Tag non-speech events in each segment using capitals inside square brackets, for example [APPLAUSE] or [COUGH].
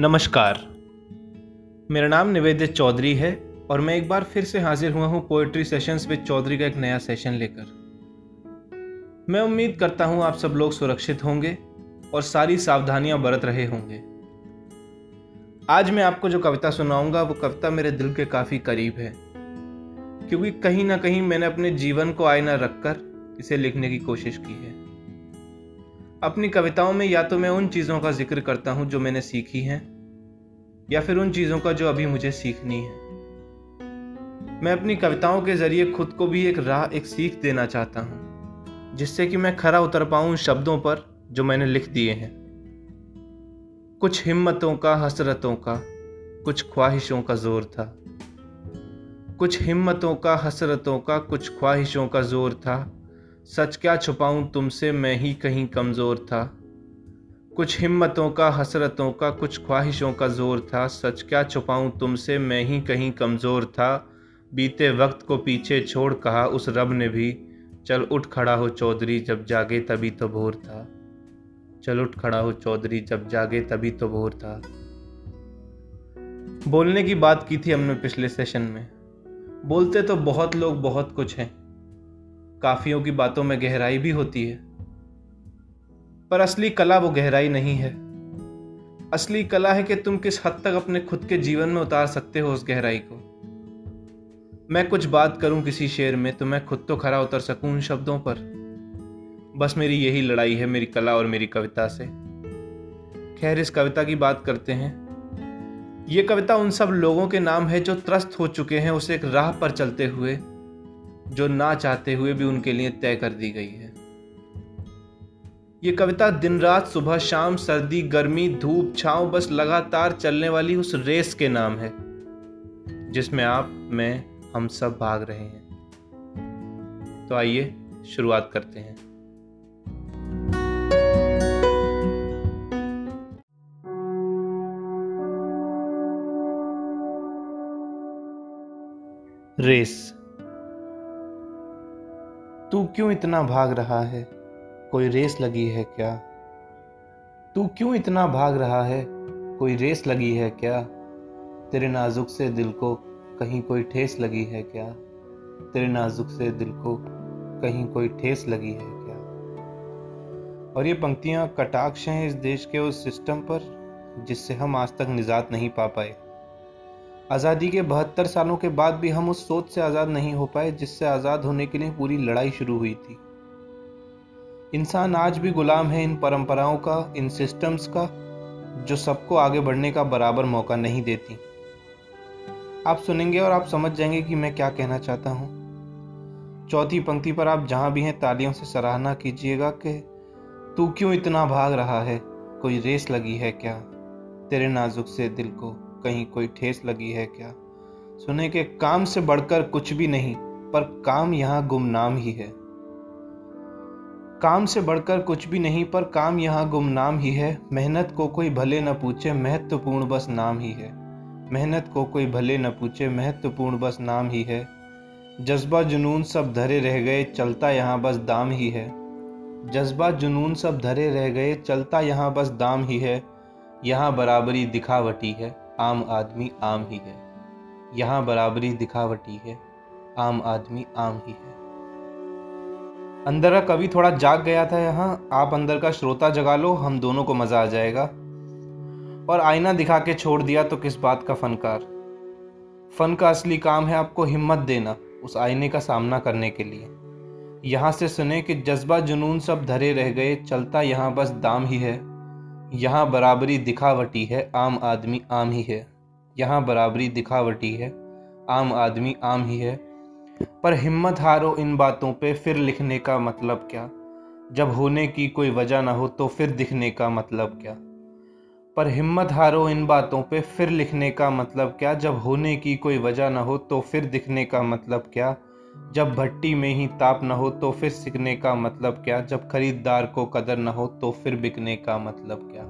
नमस्कार। मेरा नाम निवेद्य चौधरी है और मैं एक बार फिर से हाजिर हुआ हूँ पोएट्री सेशंस विद चौधरी का एक नया सेशन लेकर। मैं उम्मीद करता हूँ आप सब लोग सुरक्षित होंगे और सारी सावधानियाँ बरत रहे होंगे। आज मैं आपको जो कविता सुनाऊँगा, वो कविता मेरे दिल के काफ़ी करीब है। क्योंकि कहीं ना कहीं मैंने अपने जीवन को आईना रखकर इसे लिखने की कोशिश की है। अपनी कविताओं में या तो मैं उन चीज़ों का ज़िक्र करता हूँ जो मैंने सीखी हैं, या फिर उन चीज़ों का जो अभी मुझे सीखनी है। मैं अपनी कविताओं के ज़रिए खुद को भी एक राह, एक सीख देना चाहता हूँ, जिससे कि मैं खरा उतर पाऊँ उन शब्दों पर जो मैंने लिख दिए हैं। कुछ हिम्मतों का, हसरतों का, कुछ ख्वाहिशों का ज़ोर था। कुछ हिम्मतों का, हसरतों का, कुछ ख्वाहिशों का ज़ोर था। सच क्या छुपाऊं तुमसे, मैं ही कहीं कमज़ोर था। कुछ हिम्मतों का, हसरतों का, कुछ ख्वाहिशों का ज़ोर था। सच क्या छुपाऊं तुमसे, मैं ही कहीं कमज़ोर था। बीते वक्त को पीछे छोड़ कहा उस रब ने भी। चल उठ खड़ा हो चौधरी, जब जागे तभी तो भोर था। चल उठ खड़ा हो चौधरी, जब जागे तभी तो भोर था। बोलने की बात की थी हमने पिछले सेशन में। बोलते तो बहुत लोग बहुत कुछ हैं। काफियों की बातों में गहराई भी होती है। पर असली कला वो गहराई नहीं है। असली कला है कि तुम किस हद तक अपने खुद के जीवन में उतार सकते हो उस गहराई को। मैं कुछ बात करूँ किसी शेर में तो मैं खुद तो खरा उतर सकूँ उन शब्दों पर। बस मेरी यही लड़ाई है, मेरी कला और मेरी कविता से। खैर, इस कविता की बात करते हैं। ये कविता उन सब लोगों के नाम है जो त्रस्त हो चुके हैं, उसे एक राह पर चलते हुए जो ना चाहते हुए भी उनके लिए तय कर दी गई है। ये कविता दिन रात सुबह, शाम, सर्दी, गर्मी, धूप, छांव, बस लगातार चलने वाली उस रेस के नाम है, जिसमें आप, मैं, हम सब भाग रहे हैं। तो आइए, शुरुआत करते हैं। रेस तू क्यों इतना भाग रहा है? कोई रेस लगी है क्या? तू क्यों इतना भाग रहा है? कोई रेस लगी है क्या? तेरे नाजुक से दिल को कहीं कोई ठेस लगी है क्या? तेरे नाजुक से दिल को कहीं कोई ठेस लगी है क्या? और ये पंक्तियाँ कटाक्ष हैं इस देश के उस सिस्टम पर, जिससे हम आज तक निजात नहीं पा पाए। आज़ादी के बहत्तर सालों के बाद भी हम उस सोच से आज़ाद नहीं हो पाए, जिससे आज़ाद होने के लिए पूरी लड़ाई शुरू हुई थी। इंसान आज भी गुलाम है इन परंपराओं का, इन सिस्टम्स का, जो सबको आगे बढ़ने का बराबर मौका नहीं देती। आप सुनेंगे और आप समझ जाएँगे कि मैं क्या कहना चाहता हूँ। चौथी पंक्ति पर आप जहाँ भी हैं, तालियों से सराहना कीजिएगा कि तू क्यों इतना भाग रहा है? कोई रेस लगी है क्या? तेरे नाजुक से दिल को कहीं कोई ठेस लगी है क्या? सुने के काम से बढ़कर कुछ भी नहीं, पर काम यहाँ गुमनाम ही है। काम से बढ़कर कुछ भी नहीं, पर काम यहाँ गुमनाम ही है। मेहनत को कोई भले न पूछे, महत्वपूर्ण बस नाम ही है। मेहनत को कोई भले न पूछे, महत्वपूर्ण बस नाम ही है। जज्बा जुनून सब धरे रह गए, चलता यहाँ बस दाम ही है। जज्बा जुनून सब धरे रह गए, चलता यहाँ बस दाम ही है। यहाँ बराबरी दिखावटी है। आम आदमी आम ही है। यहाँ बराबरी दिखावटी है। आम आदमी आम ही है। अंदर का कवि थोड़ा जाग गया था यहाँ। आप अंदर का श्रोता जगा लो, हम दोनों को मज़ा आ जाएगा। और आईना दिखा के छोड़ दिया तो किस बात का फनकार? फन का असली काम है आपको हिम्मत देना, उस आईने का सामना करने के लिए। यहाँ से सुने कि जज्बा जुनून सब धरे रह गए, चलता यहाँ बस दाम ही है। यहाँ बराबरी दिखावटी है, आम आदमी आम ही है। यहाँ बराबरी दिखावटी है, आम आदमी आम ही है। पर हिम्मत हारो इन बातों पे, फिर लिखने का मतलब क्या? जब होने की कोई वजह ना हो तो फिर दिखने का मतलब क्या? पर हिम्मत हारो इन बातों पे, फिर लिखने का मतलब क्या? जब होने की कोई वजह ना हो तो फिर दिखने का मतलब क्या? जब भट्टी में ही ताप न हो तो फिर सीखने का मतलब क्या? जब खरीदार को कदर न हो तो फिर बिकने का मतलब क्या?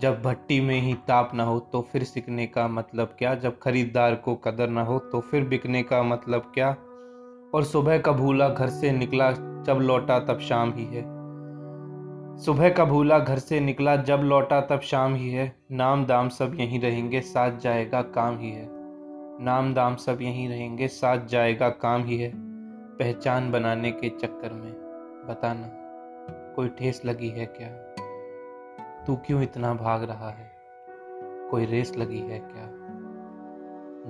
जब भट्टी में ही ताप न हो तो फिर सिकने का मतलब क्या? जब खरीदार को कदर न हो तो फिर बिकने का मतलब क्या? और सुबह का भूला घर से निकला जब लौटा तब शाम ही है। सुबह का भूला घर से निकला जब लौटा तब शाम ही है। नाम दाम सब यहीं रहेंगे, साथ जाएगा काम ही है। नाम दाम सब यहीं रहेंगे, साथ जाएगा काम ही है। पहचान बनाने के चक्कर में, बताना, कोई ठेस लगी है क्या? तू क्यों इतना भाग रहा है? कोई रेस लगी है क्या?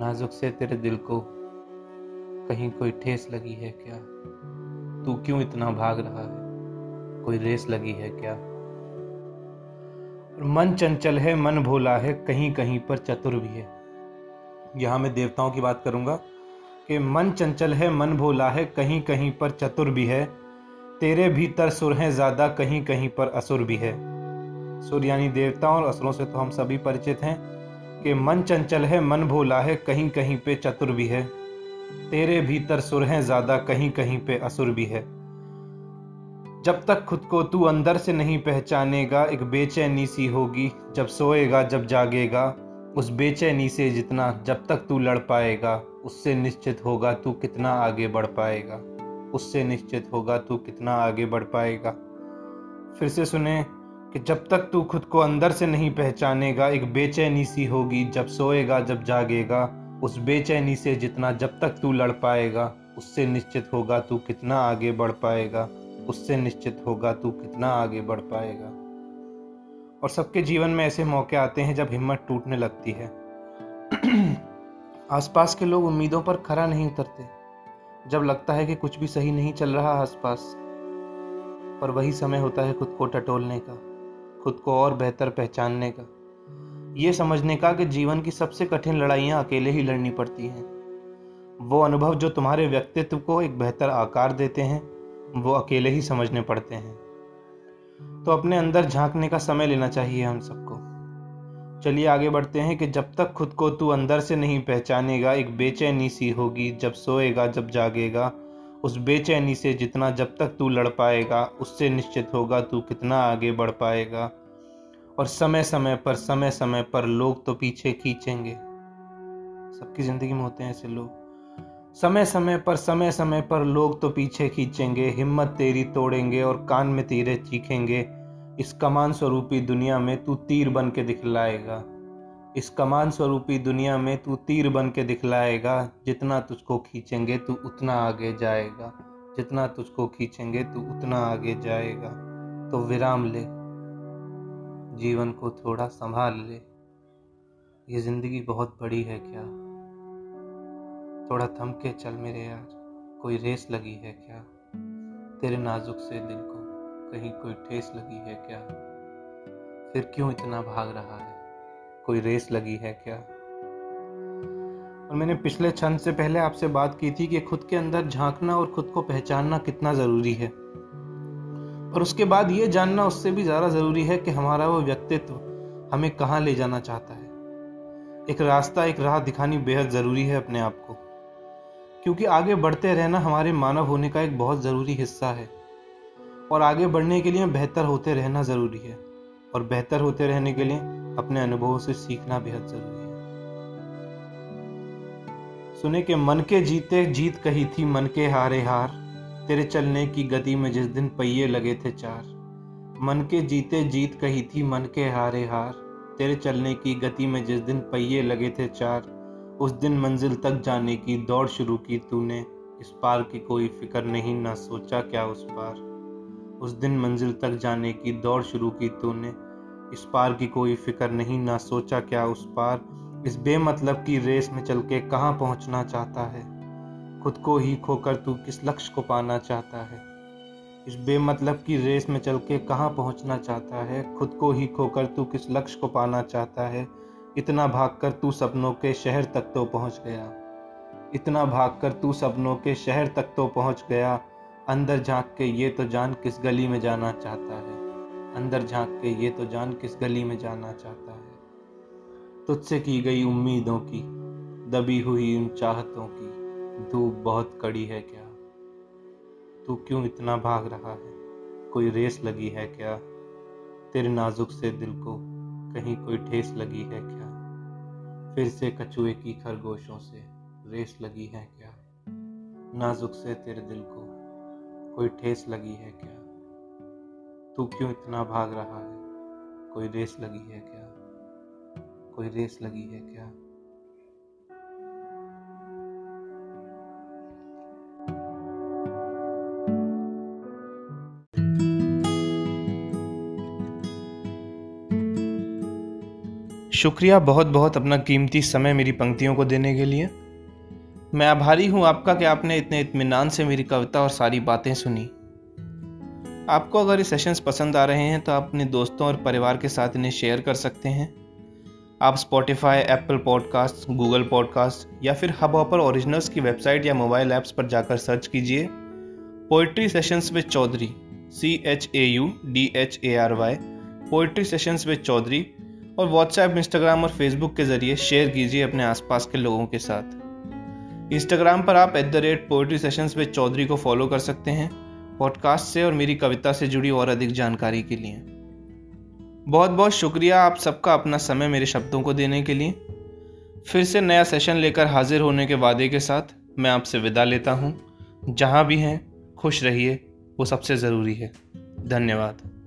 नाजुक से तेरे दिल को कहीं कोई ठेस लगी है क्या? तू क्यों इतना भाग रहा है? कोई रेस लगी है क्या? मन चंचल है, मन भोला है कहीं कहीं पर चतुर भी है। यहाँ मैं देवताओं की बात करूँगा कि मन चंचल है, मन भोला है, कहीं कहीं पर चतुर भी है। तेरे भीतर सुर हैं ज़्यादा, कहीं कहीं पर असुर भी है। सुर यानी देवताओं और असुरों से तो हम सभी परिचित हैं कि मन चंचल है, मन भोला है, कहीं कहीं पे चतुर भी है। तेरे भीतर सुर हैं ज़्यादा, कहीं कहीं पे असुर भी है। जब तक खुद को तू अंदर से नहीं पहचानेगा, एक बेचैनी सी होगी, जब सोएगा, जब जागेगा उस बेचैनी से जितना जब तक तू लड़ पाएगा, उससे निश्चित होगा तू कितना आगे बढ़ पाएगा। उससे निश्चित होगा तू कितना आगे बढ़ पाएगा। फिर से सुने कि जब तक तू खुद को अंदर से नहीं पहचानेगा, एक बेचैनी सी होगी जब सोएगा, जब जागेगा। उस बेचैनी से जितना जब तक तू लड़ पाएगा, उससे निश्चित होगा तू कितना आगे बढ़ पाएगा। उससे निश्चित होगा तू कितना आगे बढ़ पाएगा। और सबके जीवन में ऐसे मौके आते हैं जब हिम्मत टूटने लगती है। [CLEARS THROAT] आसपास के लोग उम्मीदों पर खरा नहीं उतरते, जब लगता है कि कुछ भी सही नहीं चल रहा आसपास। पर वही समय होता है खुद को टटोलने का, खुद को और बेहतर पहचानने का। ये समझने का कि जीवन की सबसे कठिन लड़ाइयाँ अकेले ही लड़नी पड़ती हैं। वो अनुभव जो तुम्हारे व्यक्तित्व को एक बेहतर आकार देते हैं, वो अकेले ही समझने पड़ते हैं। तो अपने अंदर झांकने का समय लेना चाहिए हम सबको। चलिए आगे बढ़ते हैं कि जब तक खुद को तू अंदर से नहीं पहचानेगा, एक बेचैनी सी होगी, जब सोएगा, जब जागेगा, उस बेचैनी से जितना जब तक तू लड़ पाएगा, उससे निश्चित होगा तू कितना आगे बढ़ पाएगा। और समय समय पर समय समय पर लोग तो पीछे खींचेंगे। सबकी ज़िंदगी में होते हैं ऐसे लोग। समय समय पर समय समय पर लोग तो पीछे खींचेंगे, हिम्मत तेरी तोड़ेंगे और कान में तीरे चीखेंगे। इस कमान स्वरूपी दुनिया में तू तीर बन के दिखलाएगा। इस कमान स्वरूपी दुनिया में तू तीर बन के दिखलाएगा। जितना तुझको खींचेंगे, तू उतना आगे जाएगा। जितना तुझको खींचेंगे, तू उतना आगे जाएगा। तो विराम ले। जीवन को थोड़ा संभाल ले। ये ज़िंदगी बहुत बड़ी है क्या? थोड़ा थम के चल मेरे यार। कोई रेस लगी है क्या? तेरे नाजुक से दिल को कहीं कोई ठेस लगी है क्या? फिर क्यों इतना भाग रहा है? कोई रेस लगी है क्या? और मैंने पिछले क्षण से पहले आपसे बात की थी कि खुद के अंदर झांकना और खुद को पहचानना कितना ज़रूरी है। और उसके बाद ये जानना उससे भी ज़्यादा ज़रूरी है कि हमारा वो व्यक्तित्व हमें कहाँ ले जाना चाहता है। एक रास्ता, एक राह दिखानी बेहद ज़रूरी है अपने आप को। क्योंकि आगे बढ़ते रहना हमारे मानव होने का एक बहुत ज़रूरी हिस्सा है। और आगे बढ़ने के लिए बेहतर होते रहना ज़रूरी है। और बेहतर होते रहने के लिए अपने अनुभवों से सीखना बेहद ज़रूरी है। सुने के मन के जीते जीत कही थी मन के हारे हार। तेरे चलने की गति में जिस दिन पहिए लगे थे चार। मन के जीते जीत कही थी मन के हारे हार। तेरे चलने की गति में जिस दिन पहिए लगे थे चार। उस दिन मंजिल तक जाने की, दौड़ शुरू की तूने। इस पार की कोई फ़िक्र नहीं, ना सोचा क्या उस पार। उस दिन मंजिल तक जाने की, दौड़ शुरू की तूने। इस पार की कोई फ़िक्र नहीं, ना सोचा क्या उस पार। इस बेमतलब की रेस में चल के कहाँ पहुँचना चाहता है? खुद को ही खोकर तू किस लक्ष्य को पाना चाहता है? इस बेमतलब की रेस में चल के कहाँ पहुँचना चाहता है? खुद को ही खोकर तू किस लक्ष्य को पाना चाहता है? इतना भागकर तू सपनों के शहर तक तो पहुँच गया। इतना भागकर तू सपनों के शहर तक तो पहुँच गया। अंदर झाँक के ये तो जान किस गली में जाना चाहता है। अंदर झाँक के ये तो जान किस गली में जाना चाहता है। तुझसे की गई उम्मीदों की, दबी हुई उन चाहतों की, धूप बहुत कड़ी है क्या? तू क्यों इतना भाग रहा है? कोई रेस लगी है क्या? तेरे नाजुक से दिल को कहीं कोई ठेस लगी है क्या? फिर से कछुए की खरगोशों से रेस लगी है क्या? नाजुक से तेरे दिल को कोई ठेस लगी है क्या? तू क्यों इतना भाग रहा है? कोई रेस लगी है क्या? कोई रेस लगी है क्या? शुक्रिया बहुत बहुत अपना कीमती समय मेरी पंक्तियों को देने के लिए। मैं आभारी हूँ आपका कि आपने इतने इत्मीनान से मेरी कविता और सारी बातें सुनी। आपको अगर ये सेशंस पसंद आ रहे हैं तो आप अपने दोस्तों और परिवार के साथ इन्हें शेयर कर सकते हैं। आप Spotify Apple podcast Google podcast या फिर हब ऑपर ओरिजिनल्स की वेबसाइट या मोबाइल ऐप्स पर जाकर सर्च कीजिए। Poetry sessions with Chaudhary C H A U D H A R Y poetry sessions with Chaudhary और व्हाट्सएप इंस्टाग्राम और Facebook के ज़रिए शेयर कीजिए अपने आसपास के लोगों के साथ। इंस्टाग्राम पर आप at the rate poetry sessions with Chaudhary को फॉलो कर सकते हैं पॉडकास्ट से और मेरी कविता से जुड़ी और अधिक जानकारी के लिए। बहुत बहुत शुक्रिया आप सबका अपना समय मेरे शब्दों को देने के लिए। फिर से नया सेशन लेकर हाजिर होने के वादे के साथ मैं आपसे विदा लेता हूँ। जहाँ भी हैं, खुश रहिए, वो सबसे ज़रूरी है। धन्यवाद।